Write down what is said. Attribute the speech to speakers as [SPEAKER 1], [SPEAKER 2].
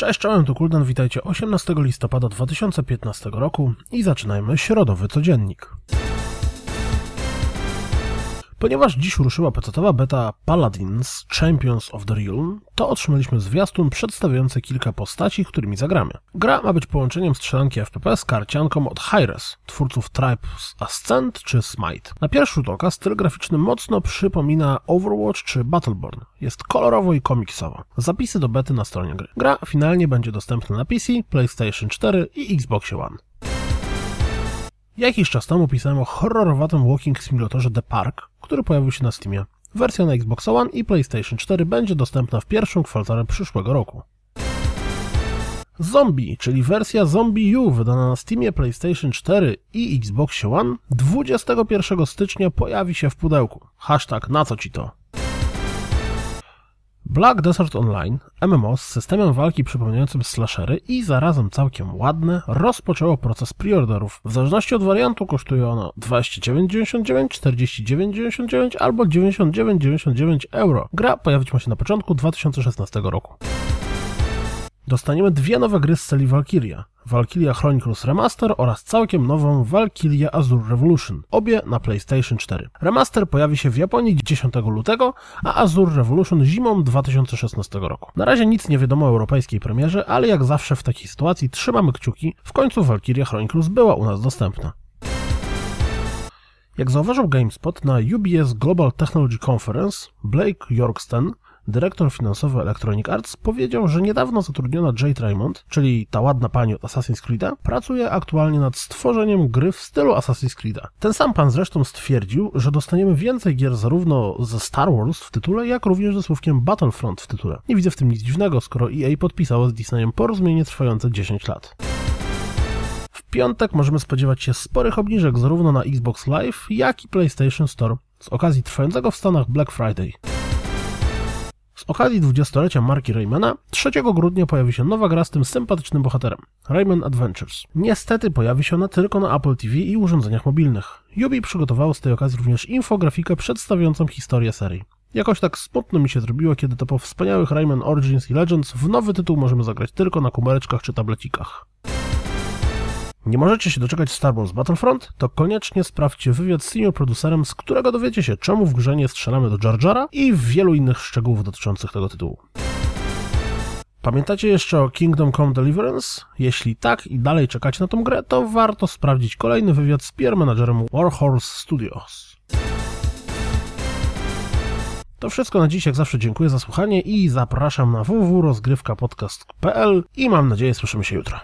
[SPEAKER 1] Cześć, czołem, tu Kuldan, witajcie 18 listopada 2015 roku i zaczynajmy środowy codziennik. Ponieważ dziś ruszyła pecetowa beta Paladins Champions of the Realm, to otrzymaliśmy zwiastun przedstawiający kilka postaci, którymi zagramy. Gra ma być połączeniem strzelanki FPP z karcianką od Hi-Res, twórców Tribes Ascent czy Smite. Na pierwszy rzut oka styl graficzny mocno przypomina Overwatch czy Battleborn. Jest kolorowo i komiksowo. Zapisy do bety na stronie gry. Gra finalnie będzie dostępna na PC, PlayStation 4 i Xbox One. Jakiś czas temu pisałem o horrorowatym walking simulatorze The Park, który pojawił się na Steamie. Wersja na Xbox One i PlayStation 4 będzie dostępna w pierwszym kwartale przyszłego roku. Zombie, czyli wersja Zombie U wydana na Steamie, PlayStation 4 i Xbox One 21 stycznia pojawi się w pudełku. Hashtag na co ci to? Black Desert Online, MMO z systemem walki przypominającym slashery i zarazem całkiem ładne, rozpoczęło proces preorderów. W zależności od wariantu kosztuje ono 29,99, 49,99 albo 99,99 euro. Gra pojawić ma się na początku 2016 roku. Dostaniemy dwie nowe gry z serii Valkyria. Valkyria Chronicles Remaster oraz całkiem nową Valkyria Azure Revolution, obie na PlayStation 4. Remaster pojawi się w Japonii 10 lutego, a Azure Revolution zimą 2016 roku. Na razie nic nie wiadomo o europejskiej premierze, ale jak zawsze w takiej sytuacji trzymamy kciuki, w końcu Valkyria Chronicles była u nas dostępna. Jak zauważył GameSpot na UBS Global Technology Conference, Blake Yorkston dyrektor finansowy Electronic Arts, powiedział, że niedawno zatrudniona Jade Raymond, czyli ta ładna pani od Assassin's Creed'a, pracuje aktualnie nad stworzeniem gry w stylu Assassin's Creed'a. Ten sam pan zresztą stwierdził, że dostaniemy więcej gier zarówno ze Star Wars w tytule, jak również ze słówkiem Battlefront w tytule. Nie widzę w tym nic dziwnego, skoro EA podpisało z Disneyem porozumienie trwające 10 lat. W piątek możemy spodziewać się sporych obniżek zarówno na Xbox Live, jak i PlayStation Store z okazji trwającego w Stanach Black Friday. Z okazji dwudziestolecia marki Raymana 3 grudnia pojawi się nowa gra z tym sympatycznym bohaterem Rayman Adventures. Niestety pojawi się ona tylko na Apple TV i urządzeniach mobilnych. Yubi przygotowało z tej okazji również infografikę przedstawiającą historię serii. Jakoś tak smutno mi się zrobiło, kiedy to po wspaniałych Rayman Origins i Legends w nowy tytuł możemy zagrać tylko na kumereczkach czy tablecikach. Nie możecie się doczekać Star Wars Battlefront? To koniecznie sprawdźcie wywiad z senior producerem, z którego dowiecie się, czemu w grze nie strzelamy do Jar Jara i wielu innych szczegółów dotyczących tego tytułu. Pamiętacie jeszcze o Kingdom Come Deliverance? Jeśli tak i dalej czekacie na tą grę, to warto sprawdzić kolejny wywiad z PR managerem Warhorse Studios. To wszystko na dziś, jak zawsze dziękuję za słuchanie i zapraszam na www.rozgrywkapodcast.pl i mam nadzieję słyszymy się jutro.